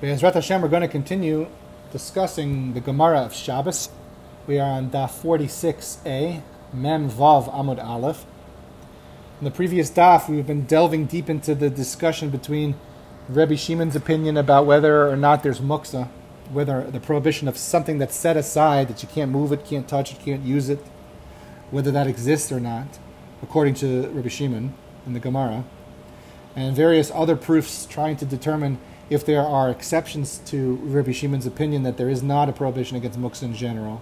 Be'ezrat Hashem, we're going to continue discussing the Gemara of Shabbos. We are on Daf 46a, Mem Vav Amud Aleph. In the previous Daf, we've been delving deep into the discussion between Rebbe Shimon's opinion about whether or not there's muksa, whether the prohibition of something that's set aside, that you can't move it, can't touch it, can't use it, whether that exists or not, according to Rebbe Shimon in the Gemara, and various other proofs trying to determine if there are exceptions to Rabbi Shimon's opinion that there is not a prohibition against muksa in general.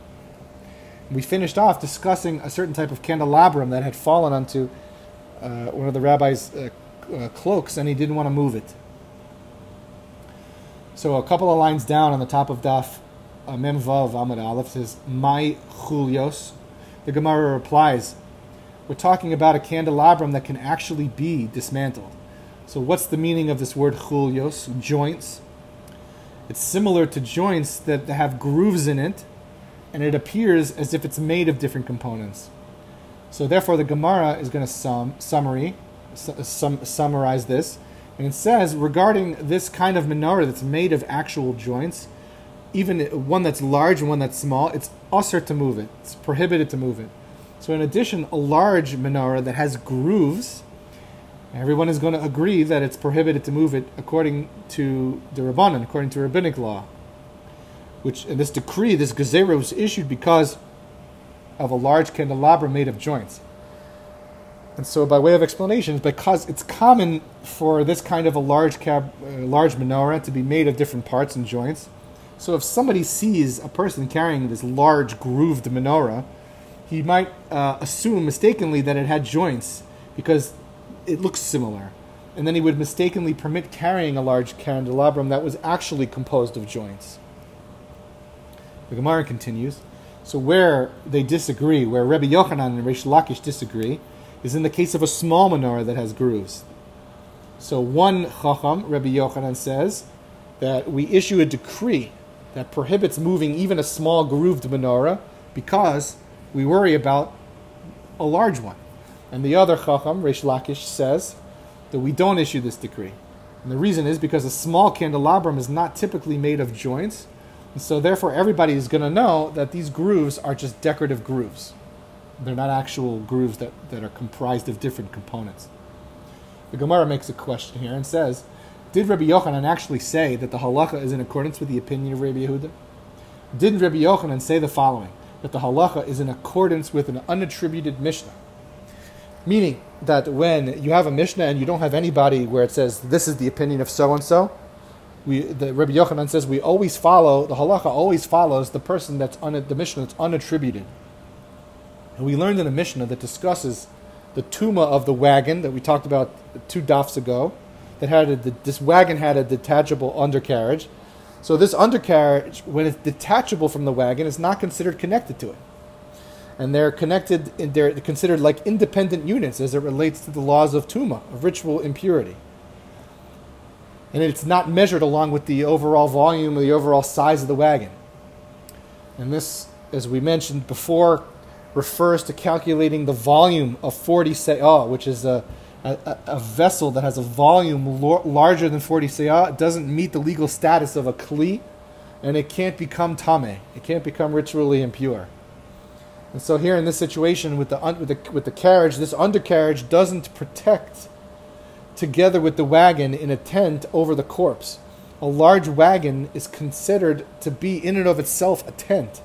We finished off discussing a certain type of candelabrum that had fallen onto uh, one of the rabbi's uh, uh, cloaks and he didn't want to move it. So a couple of lines down on the top of Daf uh, Mem Vav Amud Aleph says, My chulios. The Gemara replies, We're talking about a candelabrum that can actually be dismantled. So, what's the meaning of this word chulios? Joints. It's similar to joints that have grooves in it, and it appears as if it's made of different components. So, therefore, the Gemara is going to sum summary sum, summarize this, and it says regarding this kind of menorah that's made of actual joints, even one that's large and one that's small, it's usher to move it. It's prohibited to move it. So, in addition, a large menorah that has grooves Everyone is going to agree that it's prohibited to move it according to the Rabbanan, according to rabbinic law. Which and this decree, this gezerah, was issued because of a large candelabra made of joints. And so, by way of explanation, because it's common for this kind of a large cab, uh, large menorah to be made of different parts and joints. So, if somebody sees a person carrying this large grooved menorah, he might uh, assume mistakenly that it had joints because it looks similar. And then he would mistakenly permit carrying a large candelabrum that was actually composed of joints. The Gemara continues. So where they disagree, where Rabbi Yochanan and Reish Lakish disagree, is in the case of a small menorah that has grooves. So one Chacham, Rabbi Yochanan says, that we issue a decree that prohibits moving even a small grooved menorah because we worry about a large one. And the other Chacham, Reish Lakish, says that we don't issue this decree. And the reason is because a small candelabrum is not typically made of joints, and so therefore everybody is going to know that these grooves are just decorative grooves. They're not actual grooves that, that are comprised of different components. The Gemara makes a question here and says, Did Rabbi Yochanan actually say that the halacha is in accordance with the opinion of Rabbi Yehuda? Didn't Rabbi Yochanan say the following, that the halacha is in accordance with an unattributed Mishnah? Meaning that when you have a Mishnah and you don't have anybody where it says this is the opinion of so and so, we the Rabbi Yochanan says we always follow the halacha always follows the person that's un, the Mishnah that's unattributed. And we learned in a Mishnah that discusses the tuma of the wagon that we talked about two dafs ago. That had a, this wagon had a detachable undercarriage. So this undercarriage, when it's detachable from the wagon, is not considered connected to it and they're connected, they're considered like independent units as it relates to the laws of tuma, of ritual impurity. And it's not measured along with the overall volume or the overall size of the wagon. And this, as we mentioned before, refers to calculating the volume of 40 se'ah, which is a, a, a, vessel that has a volume larger than 40 se'ah. It doesn't meet the legal status of a kli, and it can't become tame. It can't become ritually impure. And so here in this situation with the, with the, with the carriage, this undercarriage doesn't protect together with the wagon in a tent over the corpse. A large wagon is considered to be in and of itself a tent.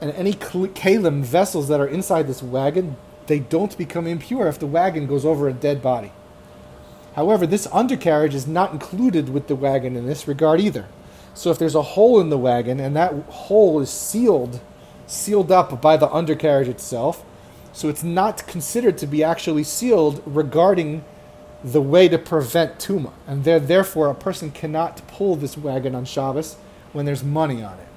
And any kalim vessels that are inside this wagon, they don't become impure if the wagon goes over a dead body. However, this undercarriage is not included with the wagon in this regard either. So if there's a hole in the wagon and that hole is sealed sealed up by the undercarriage itself. So it's not considered to be actually sealed regarding the way to prevent tuma. And there, therefore, a person cannot pull this wagon on Shabbos when there's money on it.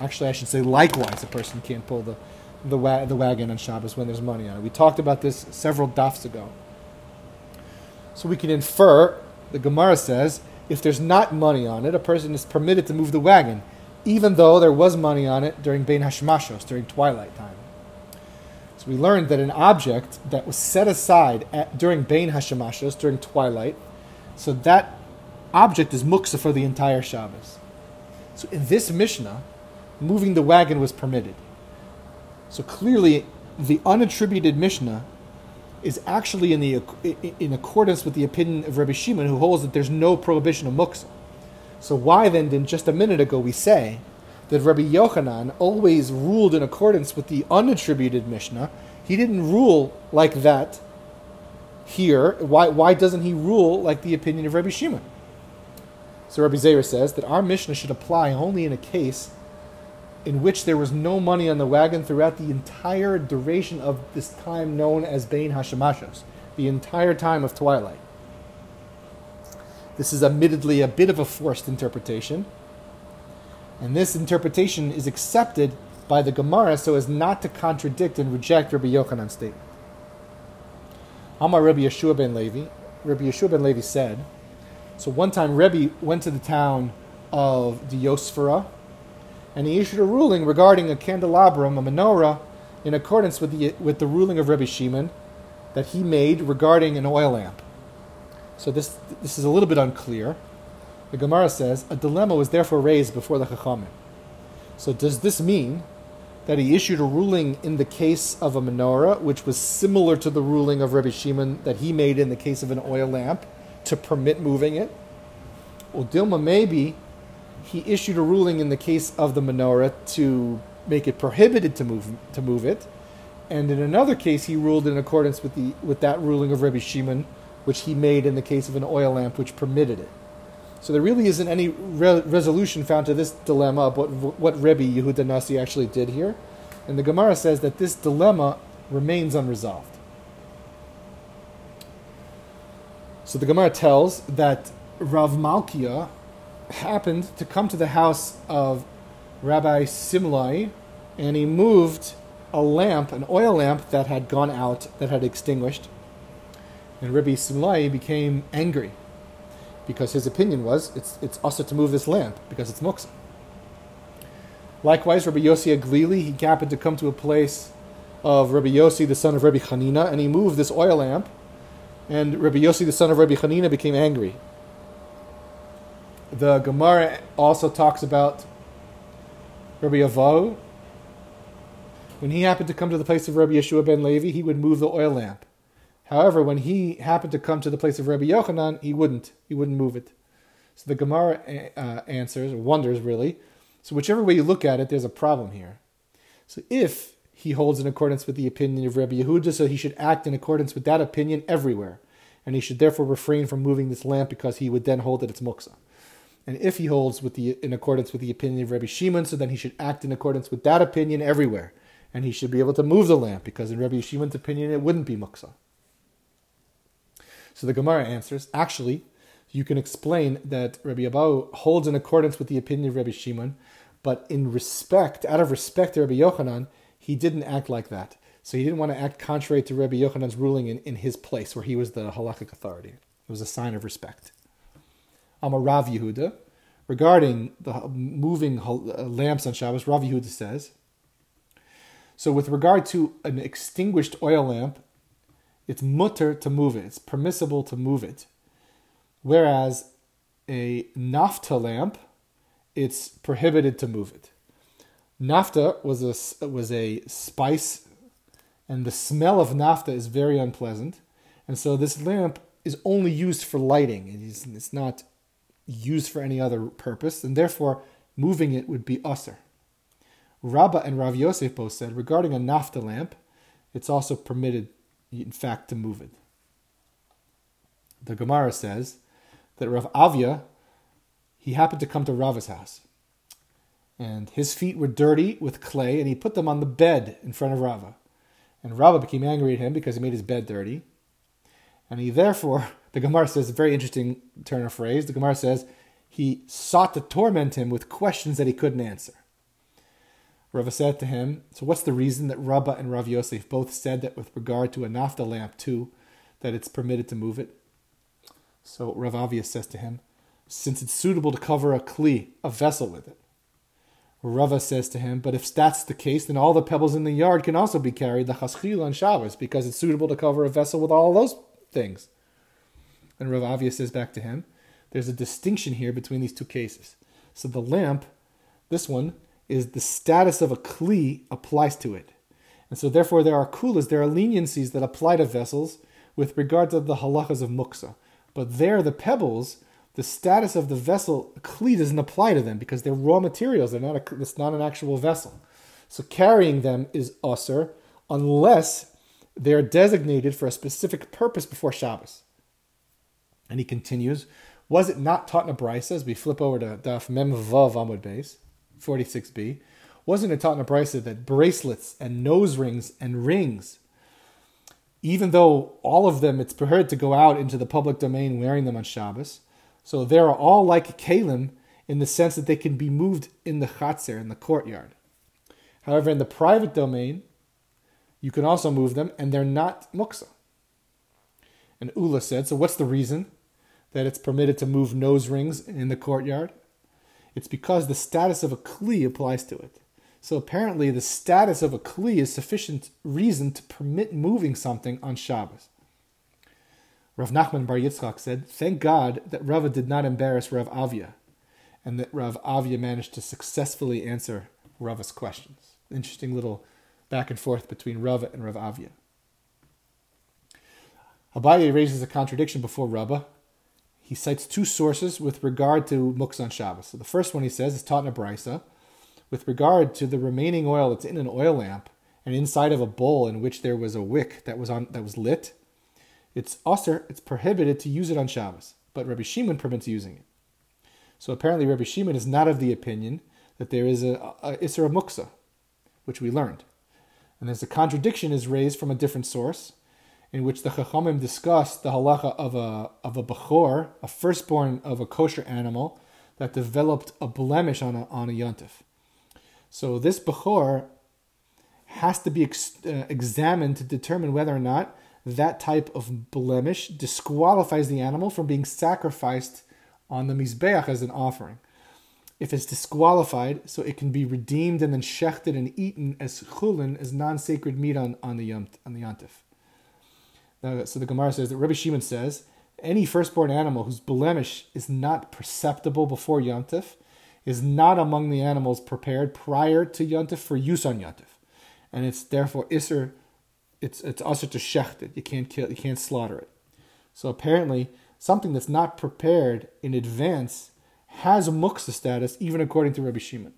Actually, I should say likewise, a person can't pull the, the, wa- the wagon on Shabbos when there's money on it. We talked about this several dafs ago. So we can infer, the Gemara says, if there's not money on it, a person is permitted to move the wagon even though there was money on it during Bein Hashmashos, during twilight time. So we learned that an object that was set aside at, during Bein Hashmashos, during twilight, so that object is muksa for the entire Shabbos. So in this Mishnah, moving the wagon was permitted. So clearly, the unattributed Mishnah is actually in the in accordance with the opinion of Rabbi Shimon, who holds that there's no prohibition of muksa. So why then did just a minute ago we say that Rabbi Yochanan always ruled in accordance with the unattributed Mishnah? He didn't rule like that here. Why why doesn't he rule like the opinion of Rabbi Shimon? So Rabbi Zera says that our Mishnah should apply only in a case in which there was no money on the wagon throughout the entire duration of this time known as Bain Hashemashos, the entire time of twilight. This is admittedly a bit of a forced interpretation, and this interpretation is accepted by the Gemara so as not to contradict and reject Rabbi Yochanan's statement. Amar Rabbi Yeshua ben Levi, Rabbi Yeshua ben Levi said, so one time Rebbe went to the town of Diosphora, and he issued a ruling regarding a candelabrum, a menorah, in accordance with the, with the ruling of Rebbe Shimon that he made regarding an oil lamp. So this, this is a little bit unclear. The Gemara says, a dilemma was therefore raised before the Chachamim. So does this mean that he issued a ruling in the case of a menorah, which was similar to the ruling of Rebbe Shimon that he made in the case of an oil lamp, to permit moving it? Well, Dilma, maybe he issued a ruling in the case of the menorah to make it prohibited to move to move it, and in another case he ruled in accordance with the with that ruling of Rebbe Shimon, which he made in the case of an oil lamp, which permitted it. So there really isn't any re- resolution found to this dilemma of what what Rebbe Yehuda Nasi actually did here, and the Gemara says that this dilemma remains unresolved. So the Gemara tells that Rav Malkia happened to come to the house of Rabbi Simlai, and he moved a lamp, an oil lamp that had gone out, that had extinguished. And Rabbi Simlai became angry because his opinion was it's it's assur to move this lamp because it's muksa. Likewise, Rabbi Yossi Aglili, he happened to come to a place of Rabbi Yossi, the son of Rabbi Chanina, and he moved this oil lamp and Rabbi Yossi, the son of Rabbi Hanina, became angry. The Gemara also talks about Rabbi Avo. When he happened to come to the place of Rabbi Yeshua ben Levi, he would move the oil lamp. However, when he happened to come to the place of Rabbi Yochanan, he wouldn't. He wouldn't move it. So the Gemara uh, answers, or wonders really. So whichever way you look at it, there's a problem here. So if he holds in accordance with the opinion of Rabbi Yehuda, so he should act in accordance with that opinion everywhere. And he should therefore refrain from moving this lamp because he would then hold that it's muksa. And if he holds with the in accordance with the opinion of Rabbi Shimon, so then he should act in accordance with that opinion everywhere. And he should be able to move the lamp because in Rabbi Shimon's opinion it wouldn't be muksa. So the Gemara answers, actually, you can explain that Rabbi Abahu holds in accordance with the opinion of Rabbi Shimon, but in respect, out of respect to Rabbi Yochanan, he didn't act like that. So he didn't want to act contrary to Rabbi Yochanan's ruling in, in his place, where he was the halakhic authority. It was a sign of respect. Amar Rav Yehuda, regarding the moving uh, lamps on Shabbos, Rav Yehuda says, so with regard to an extinguished oil lamp, it's mutter to move it. It's permissible to move it. Whereas a nafta lamp, it's prohibited to move it. Nafta was a, was a spice, and the smell of nafta is very unpleasant. And so this lamp is only used for lighting. It's, it's not used for any other purpose, and therefore moving it would be usr. Rabbah and Rav Yosef both said regarding a nafta lamp, it's also permitted, in fact, to move it. The Gemara says that Rav Avia, he happened to come to Rava's house and his feet were dirty with clay, and he put them on the bed in front of Rava. And Rava became angry at him because he made his bed dirty. And he therefore, the Gemara says, a very interesting turn of phrase. The Gemara says, he sought to torment him with questions that he couldn't answer. Rava said to him, So what's the reason that Rabbah and Rav Yosef both said that with regard to a nafta lamp too, that it's permitted to move it? So Rav Avia says to him, Since it's suitable to cover a kli, a vessel with it, Rava says to him, but if that's the case, then all the pebbles in the yard can also be carried the chaschil on Shabbos because it's suitable to cover a vessel with all those things. And Rav Avia says back to him there's a distinction here between these two cases. So the lamp, this one, is the status of a kli applies to it. And so therefore there are kulas, there are leniencies that apply to vessels with regard to the halachas of muksa. But there, the pebbles, the status of the vessel, kli doesn't apply to them because they're raw materials. They're not a, it's not an actual vessel. So carrying them is usr unless they're designated for a specific purpose before Shabbos. And he continues, was it not taught in a brisa, as we flip over to Daf Mem Vav Amud Beis, 46b, wasn't it taught in a brisa that bracelets and nose rings and rings, even though all of them, it's preferred to go out into the public domain wearing them on Shabbos, so they are all like kalim in the sense that they can be moved in the chatzer, in the courtyard. However, in the private domain, you can also move them, and they're not muksa. And Ula said, so what's the reason that it's permitted to move nose rings in the courtyard? It's because the status of a kli applies to it. So apparently, the status of a kli is sufficient reason to permit moving something on Shabbos. Rav Nachman Bar Yitzchak said, "Thank God that Rava did not embarrass Rav Avia, and that Rav Avia managed to successfully answer Rava's questions." Interesting little back and forth between Rava and Rav Avia. Abaye raises a contradiction before Rava. He cites two sources with regard to Muksan Shabbos. So the first one he says is taught in a brisa. With regard to the remaining oil that's in an oil lamp and inside of a bowl in which there was a wick that was on that was lit, it's usher, it's prohibited to use it on Shabbos. But Rabbi Shimon permits using it. So apparently Rabbi Shimon is not of the opinion that there is a, a Isra Muksa, which we learned. And there's a contradiction is raised from a different source, in which the Chachamim discuss the halacha of a of a bechor, a firstborn of a kosher animal, that developed a blemish on a on a yontif. So this bechor has to be ex, uh, examined to determine whether or not that type of blemish disqualifies the animal from being sacrificed on the mizbeach as an offering if it's disqualified, so it can be redeemed and then shechted and eaten as chulin, as non-sacred meat on, on the yom, on the yontif. Now, so the Gemara says that Rabbi Shimon says any firstborn animal whose blemish is not perceptible before yontif is not among the animals prepared prior to yontif for use on yontif, and it's therefore iser. It's it's assur to shecht it. You can't kill. You can't slaughter it. So apparently, something that's not prepared in advance has muksa status even according to Rabbi Shimon.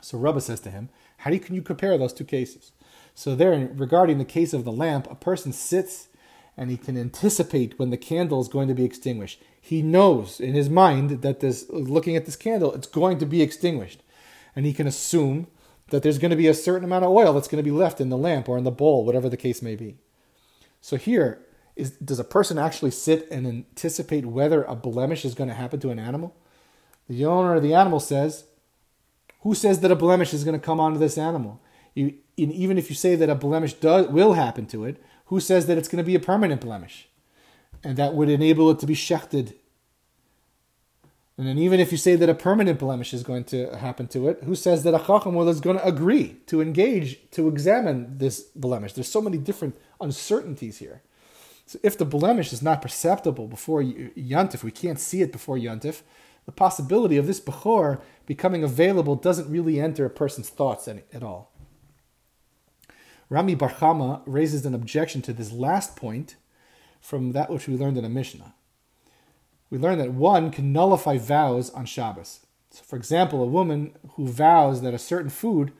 So Rabbi says to him, How do you, can you compare those two cases? So there, regarding the case of the lamp, a person sits and he can anticipate when the candle is going to be extinguished. He knows in his mind that this, looking at this candle, it's going to be extinguished. And he can assume that there's going to be a certain amount of oil that's going to be left in the lamp or in the bowl, whatever the case may be. So here, is does a person actually sit and anticipate whether a blemish is going to happen to an animal? The owner of the animal says, "Who says that a blemish is going to come onto this animal?" You, even if you say that a blemish will happen to it, who says that it's going to be a permanent blemish, and that would enable it to be shechted? And then even if you say that a permanent blemish is going to happen to it, who says that a chacham is going to agree to engage to examine this blemish? There's so many different uncertainties here. So if the blemish is not perceptible before Yantif, we can't see it before Yantif, the possibility of this Bechor becoming available doesn't really enter a person's thoughts at all. Rami bar Chama raises an objection to this last point from that which we learned in a Mishnah. We learned that one can nullify vows on Shabbos. So, for example, a woman who vows that a certain food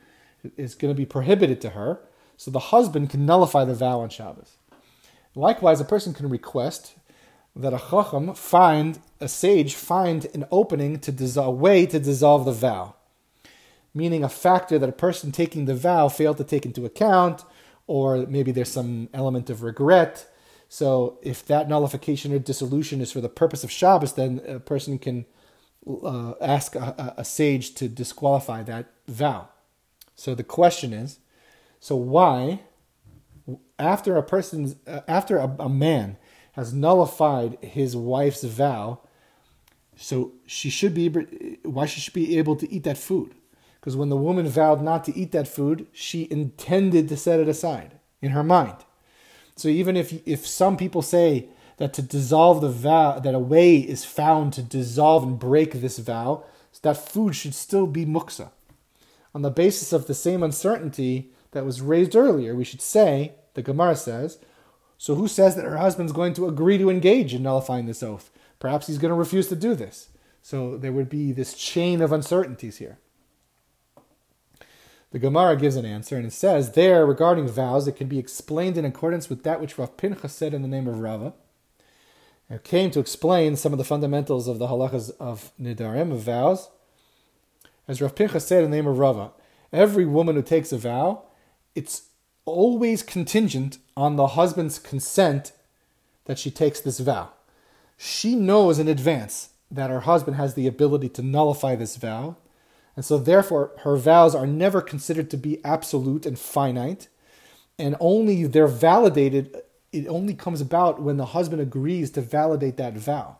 is going to be prohibited to her, so the husband can nullify the vow on Shabbos. Likewise, a person can request that a chacham find, a sage find an opening to dissolve, a way to dissolve the vow. Meaning a factor that a person taking the vow failed to take into account, or maybe there's some element of regret. So if that nullification or dissolution is for the purpose of Shabbos, then a person can uh, ask a, a sage to disqualify that vow. So the question is, so why after a person's uh, after a, a man has nullified his wife's vow, so she should be why she should be able to eat that food. Because when the woman vowed not to eat that food, she intended to set it aside in her mind. So even if if some people say that to dissolve the vow, that a way is found to dissolve and break this vow, that food should still be muksa. On the basis of the same uncertainty that was raised earlier, we should say, the Gemara says, so who says that her husband's going to agree to engage in nullifying this oath? Perhaps he's going to refuse to do this. So there would be this chain of uncertainties here. The Gemara gives an answer, and it says there regarding vows, it can be explained in accordance with that which Rav Pinchas said in the name of Rava. It came to explain some of the fundamentals of the halachas of nidarim, of vows. As Rav Pinchas said in the name of Rava, every woman who takes a vow, it's always contingent on the husband's consent that she takes this vow. She knows in advance that her husband has the ability to nullify this vow, and so therefore her vows are never considered to be absolute and finite, and only they're validated, it only comes about when the husband agrees to validate that vow.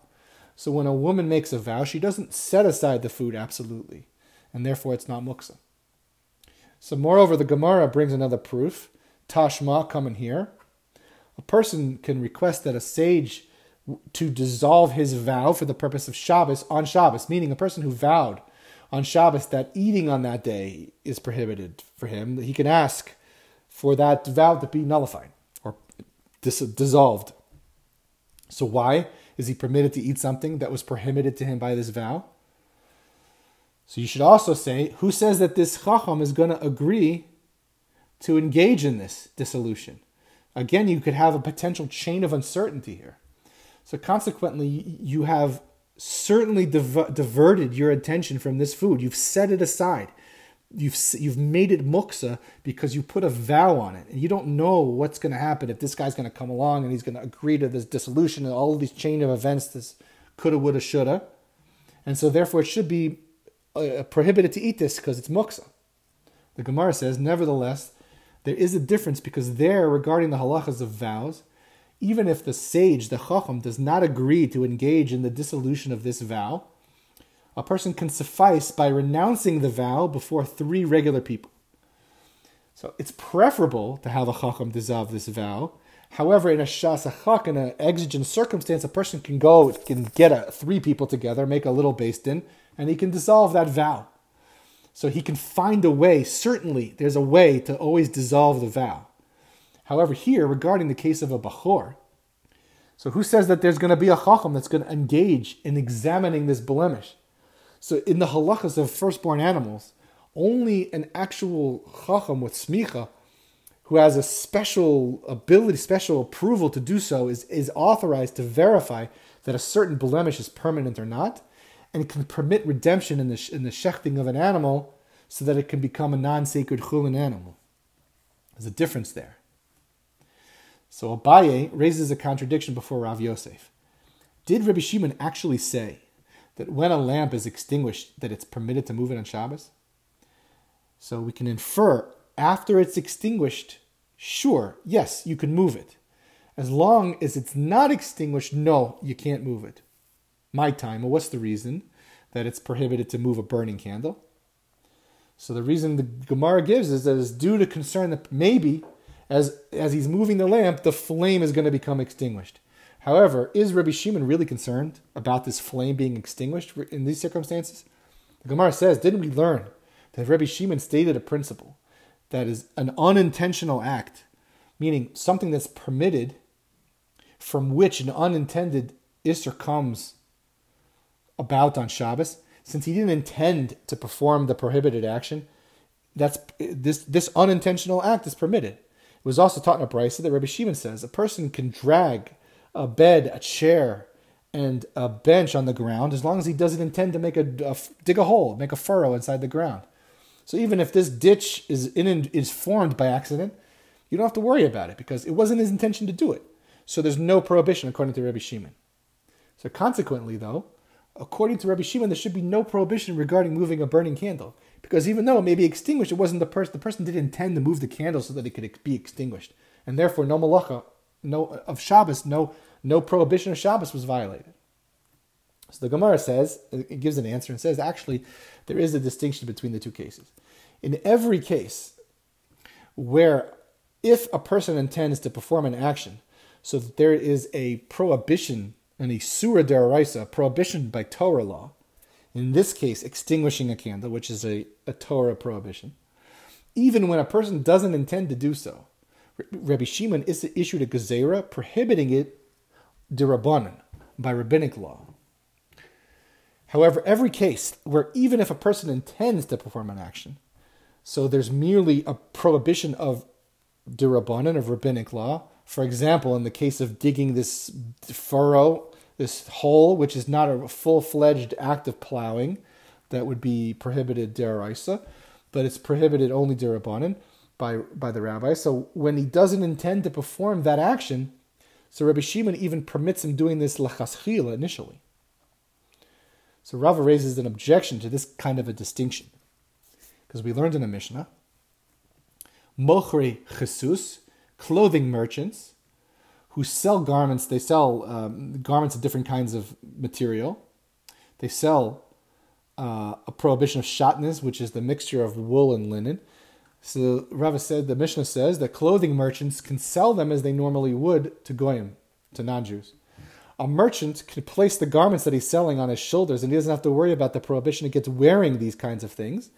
So when a woman makes a vow, she doesn't set aside the food absolutely and therefore it's not muksa. So, moreover, the Gemara brings another proof. Tashma coming here. A person can request that a sage to dissolve his vow for the purpose of Shabbos on Shabbos, meaning a person who vowed on Shabbos that eating on that day is prohibited for him, he can ask for that vow to be nullified or dis- dissolved. So, why is he permitted to eat something that was prohibited to him by this vow? So you should also say, who says that this chacham is going to agree to engage in this dissolution? Again, you could have a potential chain of uncertainty here. So consequently, you have certainly div- diverted your attention from this food. You've set it aside. You've you've made it muksa because you put a vow on it, and you don't know what's going to happen if this guy's going to come along and he's going to agree to this dissolution and all these chain of events, this coulda, woulda, shoulda, and so therefore it should be uh, prohibited to eat this because it's muksa. The Gemara says, nevertheless, there is a difference because there, regarding the halachas of vows, even if the sage, the chacham, does not agree to engage in the dissolution of this vow, a person can suffice by renouncing the vow before three regular people. So it's preferable to have a chacham dissolve this vow. However, in a shas hadchak, in an exigent circumstance, a person can go, can get a, three people together, make a little beis din, and he can dissolve that vow. So he can find a way, certainly, there's a way to always dissolve the vow. However, here, regarding the case of a Bachor, so who says that there's going to be a Chacham that's going to engage in examining this blemish? So in the halachas of firstborn animals, only an actual Chacham with smicha, who has a special ability, special approval to do so, is, is authorized to verify that a certain blemish is permanent or not and can permit redemption in the, in the shechting of an animal so that it can become a non sacred chulin animal. There's a difference there. So Abaye raises a contradiction before Rav Yosef. Did Rabbi Shimon actually say that when a lamp is extinguished, that it's permitted to move it on Shabbos? So we can infer after it's extinguished, sure, yes, you can move it. As long as it's not extinguished, no, you can't move it my time. Well, what's the reason that it's prohibited to move a burning candle? So the reason the Gemara gives is that it's due to concern that maybe as as he's moving the lamp, the flame is going to become extinguished. However, is Rabbi Shimon really concerned about this flame being extinguished in these circumstances? The Gemara says, didn't we learn that Rabbi Shimon stated a principle that is an unintentional act, meaning something that's permitted from which an unintended Isser comes about on Shabbos, since he didn't intend to perform the prohibited action, that's this this unintentional act is permitted. It was also taught in a brisa that Rabbi Shimon says a person can drag a bed, a chair, and a bench on the ground as long as he doesn't intend to make a, a dig a hole, make a furrow inside the ground. So even if this ditch is in is formed by accident, you don't have to worry about it because it wasn't his intention to do it. So there's no prohibition according to Rabbi Shimon. So consequently, though, according to Rabbi Shimon, there should be no prohibition regarding moving a burning candle. Because even though it may be extinguished, it wasn't the person, the person didn't intend to move the candle so that it could be extinguished. And therefore, no malacha no, of Shabbos, no, no prohibition of Shabbos was violated. So the Gemara says, it gives an answer and says, actually, there is a distinction between the two cases. In every case where if a person intends to perform an action so that there is a prohibition, an isura deraisa, prohibition by Torah law, in this case, extinguishing a candle, which is a, a Torah prohibition, even when a person doesn't intend to do so. Rabbi Shimon is issued a gezerah prohibiting it dirabanan, by rabbinic law. However, every case where even if a person intends to perform an action, so there's merely a prohibition of dirabanan, of rabbinic law. For example, in the case of digging this furrow, this hole, which is not a full-fledged act of plowing, that would be prohibited deraisa, but it's prohibited only dirabanan by by the rabbi. So when he doesn't intend to perform that action, so Rabbi Shimon even permits him doing this lachaschila initially. So Rava raises an objection to this kind of a distinction. Because we learned in the Mishnah, Mochre kesus, clothing merchants, who sell garments, they sell um, garments of different kinds of material. They sell uh, a prohibition of shatnez, which is the mixture of wool and linen. So Rava said, the Mishnah says that clothing merchants can sell them as they normally would to goyim, to non-Jews. A merchant can place the garments that he's selling on his shoulders, and he doesn't have to worry about the prohibition against wearing these kinds of things,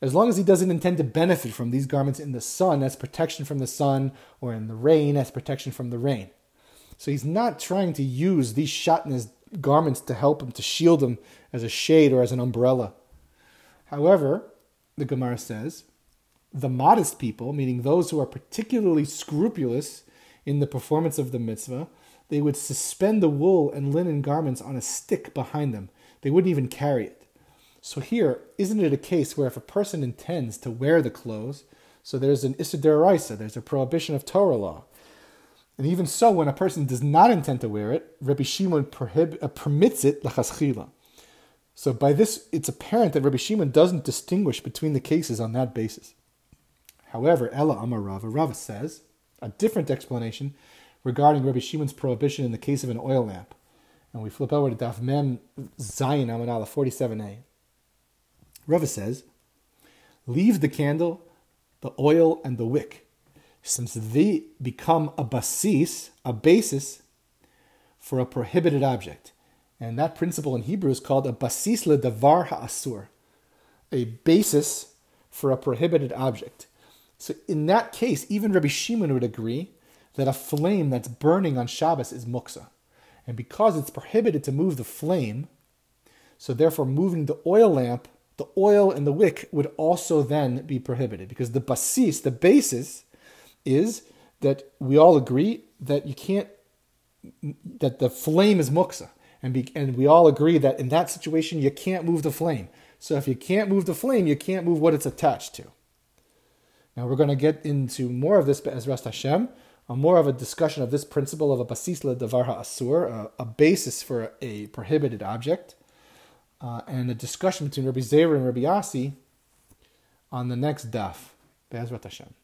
as long as he doesn't intend to benefit from these garments in the sun as protection from the sun, or in the rain as protection from the rain. So he's not trying to use these shatnez garments to help him, to shield him as a shade or as an umbrella. However, the Gemara says, the modest people, meaning those who are particularly scrupulous in the performance of the mitzvah, they would suspend the wool and linen garments on a stick behind them. They wouldn't even carry it. So here, isn't it a case where if a person intends to wear the clothes, so there's an Issa there's a prohibition of Torah law. And even so, when a person does not intend to wear it, Rabbi Shimon prohib- uh, permits it lachaschila. So by this, it's apparent that Rabbi Shimon doesn't distinguish between the cases on that basis. However, Ella Amar Rava, Rava says a different explanation regarding Rabbi Shimon's prohibition in the case of an oil lamp. And we flip over to Daf Mem Zayin Amud Aleph 47a. Rava says, Leave the candle, the oil, and the wick, since they become a basis, a basis for a prohibited object. And that principle in Hebrew is called a basis le davar ha'asur, a basis for a prohibited object. So in that case, even Rabbi Shimon would agree that a flame that's burning on Shabbos is muksa. And because it's prohibited to move the flame, so therefore moving the oil lamp, the oil and the wick would also then be prohibited. Because the basis, the basis, is that we all agree that you can't, that the flame is muksa. And, be, and we all agree that in that situation you can't move the flame. So if you can't move the flame, you can't move what it's attached to. Now we're going to get into more of this Be'ezras Hashem, a more of a discussion of this principle of a basis le davar ha'asur, a, a basis for a prohibited object, uh, and a discussion between Rabbi Zera and Rabbi Yasi on the next daf. Be'ezrat Hashem.